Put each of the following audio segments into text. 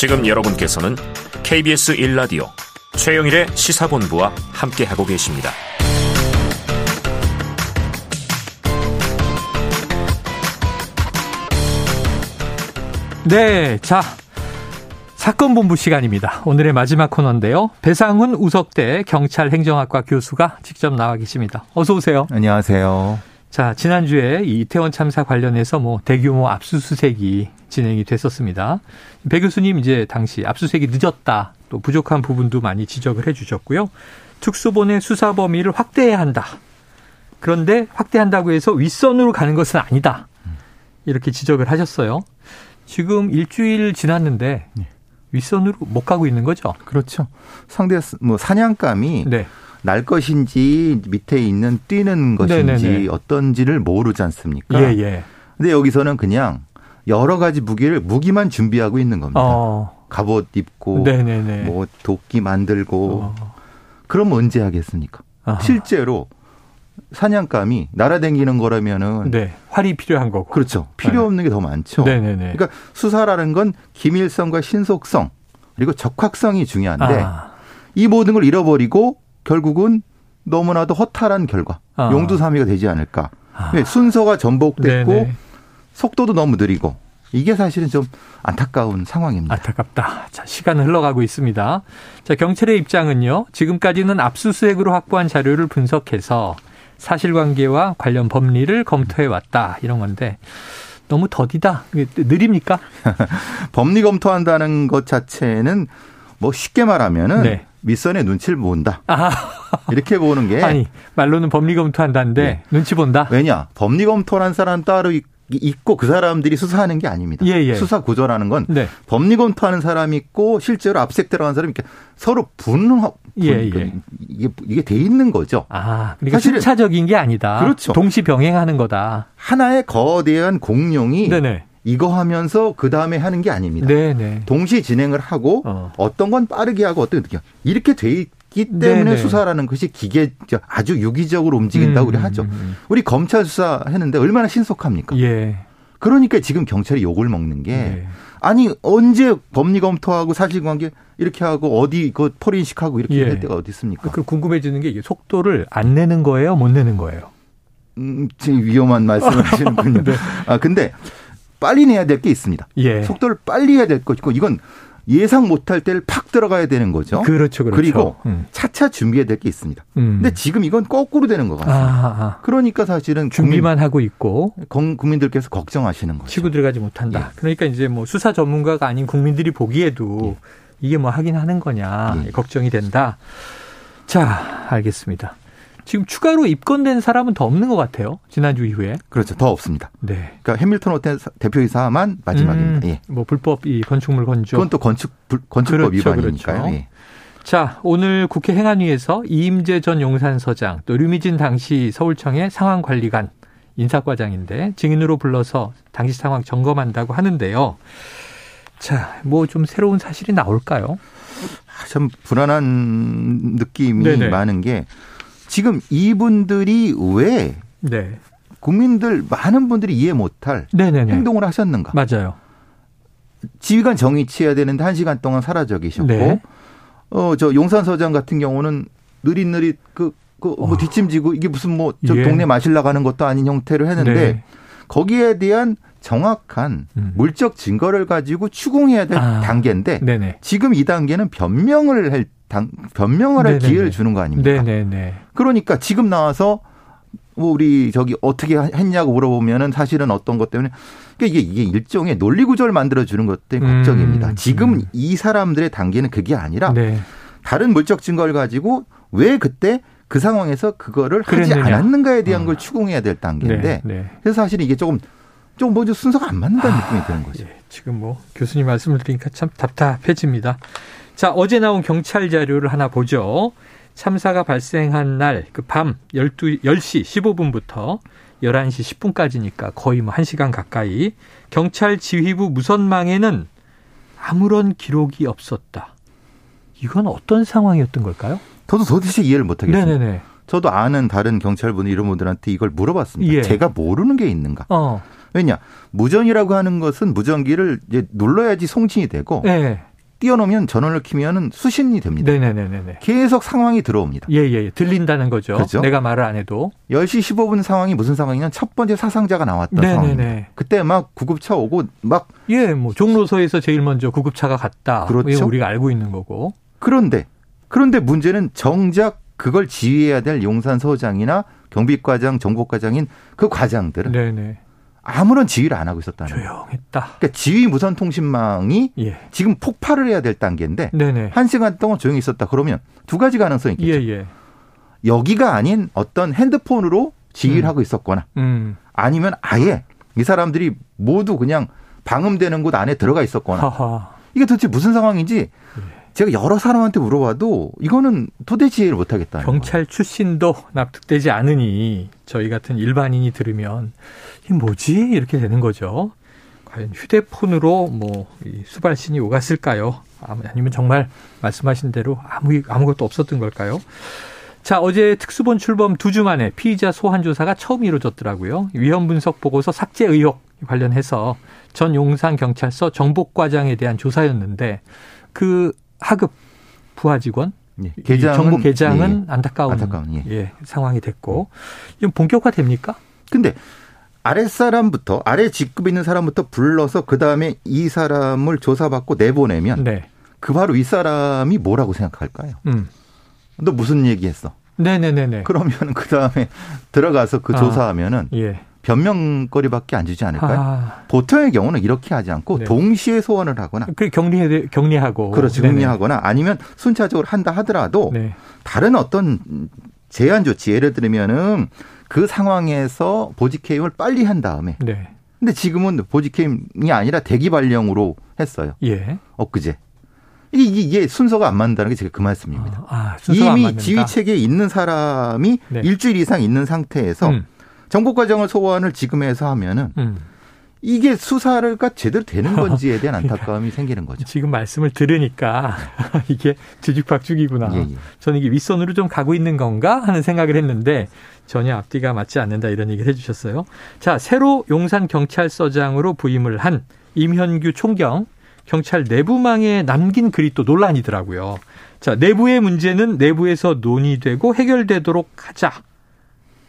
지금 여러분께서는 KBS 1라디오 최영일의 시사본부와 함께하고 계십니다. 네, 자. 사건 본부 시간입니다. 오늘의 마지막 코너인데요. 배상훈 우석대 경찰 행정학과 교수가 직접 나와 계십니다. 어서 오세요. 안녕하세요. 자, 지난주에 이 이태원 참사 관련해서 뭐 대규모 압수수색이 진행이 됐었습니다. 배 교수님 이제 당시 압수수색이 늦었다. 또 부족한 부분도 많이 지적을 해 주셨고요. 특수본의 수사 범위를 확대해야 한다. 그런데 확대한다고 해서 윗선으로 가는 것은 아니다. 이렇게 지적을 하셨어요. 지금 일주일 지났는데 네. 윗선으로 못 가고 있는 거죠. 그렇죠. 상대 뭐 사냥감이 네. 날 것인지 밑에 있는 뛰는 것인지 네네네. 어떤지를 모르지 않습니까? 예, 예. 근데 여기서는 그냥 여러 가지 무기를 무기만 준비하고 있는 겁니다. 어. 갑옷 입고 네네네. 뭐 도끼 만들고 어. 그럼 언제 하겠습니까? 아하. 실제로 사냥감이 날아다니는 거라면은 네. 활이 필요한 거고. 그렇죠. 필요 네. 없는 게더 많죠. 네네네. 그러니까 수사라는 건 기밀성과 신속성 그리고 적확성이 중요한데 아. 이 모든 걸 잃어버리고 결국은 너무나도 허탈한 결과 아. 용두사미가 되지 않을까. 아. 왜 순서가 전복됐고 네네. 속도도 너무 느리고 이게 사실은 좀 안타까운 상황입니다. 안타깝다. 자, 시간은 흘러가고 있습니다. 자, 경찰의 입장은요. 지금까지는 압수수색으로 확보한 자료를 분석해서 사실관계와 관련 법리를 검토해 왔다. 이런 건데 너무 더디다. 느립니까? 법리 검토한다는 것 자체는 뭐 쉽게 말하면은 네. 윗선의 눈치를 본다. 아, 이렇게 보는 게 아니 말로는 법리 검토한다는데 네. 눈치 본다. 왜냐 법리 검토라는 사람 따로 있- 있고 그 사람들이 수사하는 게 아닙니다. 예, 예. 수사 구조라는 건 네. 법리 검토하는 사람이 있고 실제로 압색 들어간 사람이 이렇게 서로 예, 분- 예. 이게 이게 돼 있는 거죠. 아, 그러니까 사실은- 순차적인 게 아니다. 그렇죠. 동시 병행하는 거다. 하나의 거대한 공룡이 네네. 이거 하면서 그 다음에 하는 게 아닙니다. 네네. 동시 진행을 하고 어. 어. 떤건 빠르게 하고 어떤 하고. 이렇게 돼 있기 때문에 네네. 수사라는 것이 기계 아주 유기적으로 움직인다고 우리 음, 하죠. 음, 우리 검찰 수사 했는데 얼마나 신속합니까? 예. 그러니까 지금 경찰이 욕을 먹는 게 예. 아니 언제 법리 검토하고 사실관계 이렇게 하고 어디 그 포렌식하고 이렇게 예. 할 때가 어디 있습니까? 그 궁금해지는 게 이게 속도를 안 내는 거예요, 못 내는 거예요. 음, 지금 위험한 말씀을 하시는군요. 네. 아 근데 빨리 내야 될 게 있습니다. 예. 속도를 빨리 해야 될 것이고 이건 예상 못할 때를 팍 들어가야 되는 거죠. 그렇죠, 그렇죠. 리고 음. 차차 준비해야 될 게 있습니다. 음. 근데 지금 이건 거꾸로 되는 것 아, 같습니다. 아. 그러니까 사실은 준비만 하고 있고 국민, 국민들께서 걱정하시는 거죠. 치고 들어가지 못한다. 예. 그러니까 이제 뭐 수사 전문가가 아닌 국민들이 보기에도 이게 뭐 하긴 하는 거냐 예. 걱정이 된다. 자, 알겠습니다. 지금 추가로 입건된 사람은 더 없는 것 같아요. 지난주 이후에. 그렇죠. 더 없습니다. 네. 그러니까 해밀턴 호텔 대표이사만 마지막입니다. 음, 예. 뭐 불법 이 건축물 건조. 그건 또 건축 불- 건축법 그렇죠, 위반이니까요. 그렇죠. 예. 자, 오늘 국회 행안위에서 이임재 전 용산서장 또 류미진 당시 서울청의 상황관리관 인사과장인데 증인으로 불러서 당시 상황 점검한다고 하는데요. 자, 뭐 좀 새로운 사실이 나올까요? 아, 참 불안한 느낌이 네네. 많은 게 지금 이분들이 왜 네. 국민들 많은 분들이 이해 못할 네네네. 행동을 하셨는가? 맞아요. 지휘관 정의 취해야 되는데 한 시간 동안 사라져 계셨고, 네. 어저 용산 서장 같은 경우는 느릿느릿 그 그뭐 어. 뒷짐지고 이게 무슨 뭐저 예. 동네 마실 나가는 것도 아닌 형태로 했는데 네. 거기에 대한 정확한 음. 물적 증거를 가지고 추궁해야 될 아. 단계인데 네네. 지금 이 단계는 변명을 할 당, 변명을 할 네네네. 기회를 주는 거 아닙니까? 네네네. 그러니까 지금 나와서 뭐 우리 저기 어떻게 했냐고 물어보면은 사실은 어떤 것 때문에 그러니까 이게 이게 일종의 논리 구조를 만들어 주는 것 때문에 음. 걱정입니다. 지금 음. 이 사람들의 단계는 그게 아니라 네. 다른 물적 증거를 가지고 왜 그때 그 상황에서 그거를 하지 그랬느냐. 않았는가에 대한 어. 걸 추궁해야 될 단계인데 네. 네. 그래서 사실 이게 조금 좀 먼저 순서가 안 맞는다는 느낌이 드는 거죠. 예, 지금 뭐 교수님 말씀을 드리니까 참 답답해집니다. 자, 어제 나온 경찰 자료를 하나 보죠. 참사가 발생한 날 그 밤 12, 10시 15분부터 11시 10분까지니까 거의 뭐 1시간 가까이 경찰 지휘부 무선망에는 아무런 기록이 없었다. 이건 어떤 상황이었던 걸까요? 저도 도대체 이해를 못 하겠습니다. 네네네. 저도 아는 다른 경찰분 이런 분들한테 이걸 물어봤습니다. 예. 제가 모르는 게 있는가? 어, 왜냐 무전이라고 하는 것은 무전기를 이제 눌러야지 송신이 되고 예. 뛰어넘으면 전원을 키면은 수신이 됩니다. 네네네네. 계속 상황이 들어옵니다. 예, 예, 예. 들린다는 거죠. 그렇죠. 내가 말을 안 해도. 10시 15분 상황이 무슨 상황이냐면 첫 번째 사상자가 나왔던 네네네. 상황입니다. 그때 막 구급차 오고 막 예, 뭐 종로서에서 제일 먼저 구급차가 갔다. 그렇죠. 이건 우리가 알고 있는 거고. 그런데 그런데 문제는 정작 그걸 지휘해야 될 용산 서장이나 경비과장, 정보과장인 그 과장들은 네네. 아무런 지휘를 안 하고 있었다는. 조용했다. 그러니까 지휘 무선 통신망이 예. 지금 폭발을 해야 될 단계인데 네네. 한 시간 동안 조용히 있었다 그러면 두 가지 가능성이 있겠죠. 예, 예. 여기가 아닌 어떤 핸드폰으로 지휘를 음. 하고 있었거나 음. 아니면 아예 이 사람들이 모두 그냥 방음되는 곳 안에 들어가 있었거나 하하. 이게 도대체 무슨 상황인지 예. 제가 여러 사람한테 물어봐도 이거는 도대체 이해를 못하겠다. 경찰 출신도 납득되지 않으니 저희 같은 일반인이 들으면 이 뭐지 이렇게 되는 거죠. 과연 휴대폰으로 뭐이 수발신이 오갔을까요? 아니면 정말 말씀하신 대로 아무 아무것도 없었던 걸까요? 자 어제 특수본 출범 두 주 만에 피의자 소환 조사가 처음 이루어졌더라고요. 위험 분석 보고서 삭제 의혹 관련해서 전 용산 경찰서 정복과장에 대한 조사였는데 그 하급 부하 직원 예, 이 계장은 정부 개장은 예. 안타까운, 안타까운, 예. 예, 상황이 됐고 이건 본격화 됩니까? 근데 아랫사람부터 아래 직급에 있는 사람부터 불러서 그다음에 이 사람을 조사받고 내보내면 네. 그 바로 이 사람이 뭐라고 생각할까요? 음. 너 무슨 얘기했어? 네네네네. 그러면 그 다음에 들어가서 그 아. 조사하면은 예. 변명거리밖에 안 주지 않을까요? 아, 보통의 경우는 이렇게 하지 않고 네. 동시에 소환을 하거나 그 격리해 격리하고 그렇죠. 네네. 정리하거나 아니면 순차적으로 한다 하더라도 네. 다른 어떤 제한 조치 예를 들면은 그 상황에서 보직 해임을 빨리 한 다음에 네. 근데 지금은 보직 해임이 아니라 대기 발령으로 했어요. 예. 엊그제. 이게, 이게- 순서가 안 맞는다는 게 제가 그 말씀입니다. 아, 순서가 안 이미 맞는다. 지휘 체계에 있는 사람이 네. 일주일 이상 있는 상태에서 음, 정보 과정을 소환을 지금 해서 하면은 음. 이게 수사가 제대로 되는 건지에 대한 안타까움이 생기는 거죠. 지금 말씀을 들으니까 이게 뒤죽박죽이구나. 예, 예. 저는 이게 윗선으로 좀 가고 있는 건가 하는 생각을 했는데 전혀 앞뒤가 맞지 않는다 이런 얘기를 해주셨어요. 자, 새로 용산 경찰서장으로 부임을 한 임현규 총경 경찰 내부망에 남긴 글이 또 논란이더라고요. 자, 내부의 문제는 내부에서 논의되고 해결되도록 하자.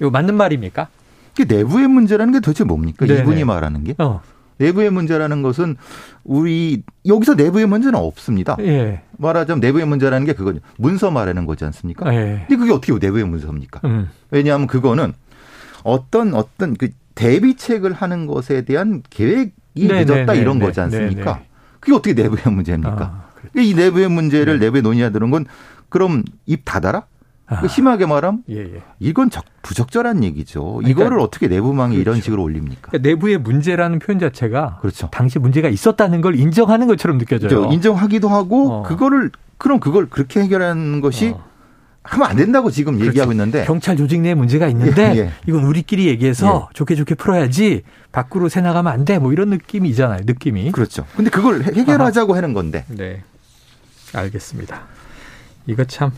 이거 맞는 말입니까? 이게 내부의 문제라는 게 도대체 뭡니까? 네네. 이분이 말하는 게 어, 내부의 문제라는 것은 우리 여기서 내부의 문제는 없습니다. 예, 말하자면 내부의 문제라는 게 그거죠. 문서 말하는 거지 않습니까? 예. 근데 그게 어떻게 내부의 문서입니까? 음, 왜냐하면 그거는 어떤 어떤 그 대비책을 하는 것에 대한 계획이 네, 늦었다 네, 이런 네, 거지 않습니까? 네, 네. 그게 어떻게 내부의 문제입니까? 아, 그래. 이 내부의 문제를 네. 내부에 논의하는 건 그럼 입 닫아라? 아, 그 심하게 말하면 예, 예. 이건 적, 부적절한 얘기죠. 그러니까- 이거를 어떻게 내부망에 이런 그렇죠. 식으로 올립니까? 그러니까 내부의 문제라는 표현 자체가 그렇죠. 당시 문제가 있었다는 걸 인정하는 것처럼 느껴져요. 저 인정하기도 하고 어. 그거를 그럼 그걸 그렇게 해결하는 것이 어. 하면 안 된다고 지금 그렇죠. 얘기하고 있는데 경찰 조직 내에 문제가 있는데 예, 예. 이건 우리끼리 얘기해서 좋게 좋게 풀어야지 밖으로 새 나가면 안 돼. 뭐 이런 느낌이잖아요. 느낌이. 그렇죠. 근데 그걸 해- 해결하자고 하는 건데 네. 알겠습니다. 이거 참,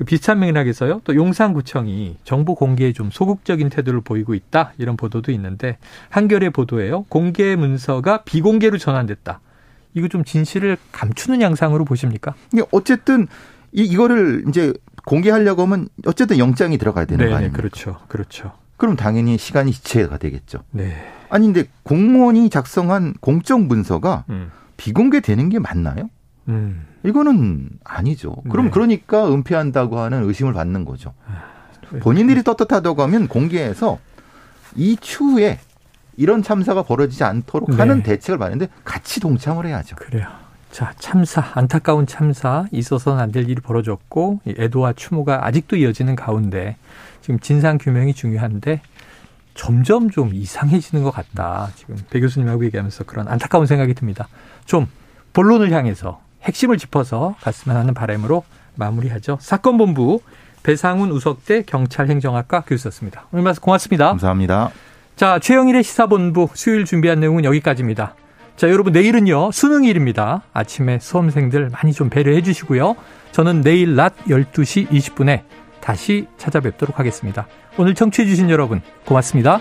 그 비슷한 맥락에서요. 또 용산구청이 정보 공개에 좀 소극적인 태도를 보이고 있다. 이런 보도도 있는데, 한겨레 보도에요. 공개 문서가 비공개로 전환됐다. 이거 좀 진실을 감추는 양상으로 보십니까? 이게 어쨌든 이, 이거를 이제 공개하려고 하면 어쨌든 영장이 들어가야 되는 거 아닙니까? 그렇죠. 그렇죠. 그럼 당연히 시간이 지체가 되겠죠. 네. 아니 근데 공무원이 작성한 공적 문서가 음. 비공개되는 게 맞나요? 음. 이거는 아니죠. 그럼 네. 그러니까 은폐한다고 하는 의심을 받는 거죠. 본인들이 떳떳하다고 하면 공개해서 이 추후에 이런 참사가 벌어지지 않도록 네. 하는 대책을 마련데 같이 동참을 해야죠. 그래요. 자, 참사, 안타까운 참사, 있어서는 안 될 일이 벌어졌고, 이 애도와 추모가 아직도 이어지는 가운데, 지금 진상 규명이 중요한데, 점점 좀 이상해지는 것 같다. 지금 배 교수님하고 얘기하면서 그런 안타까운 생각이 듭니다. 좀 본론을 향해서 핵심을 짚어서 갔으면 하는 바람으로 마무리하죠. 사건 본부 배상훈 우석대 경찰행정학과 교수였습니다. 오늘 말씀 고맙습니다. 감사합니다. 자, 최영일의 시사본부 수요일 준비한 내용은 여기까지입니다. 자, 여러분 내일은요, 수능일입니다. 아침에 수험생들 많이 좀 배려해 주시고요. 저는 내일 낮 12시 20분에 다시 찾아뵙도록 하겠습니다. 오늘 청취해 주신 여러분 고맙습니다.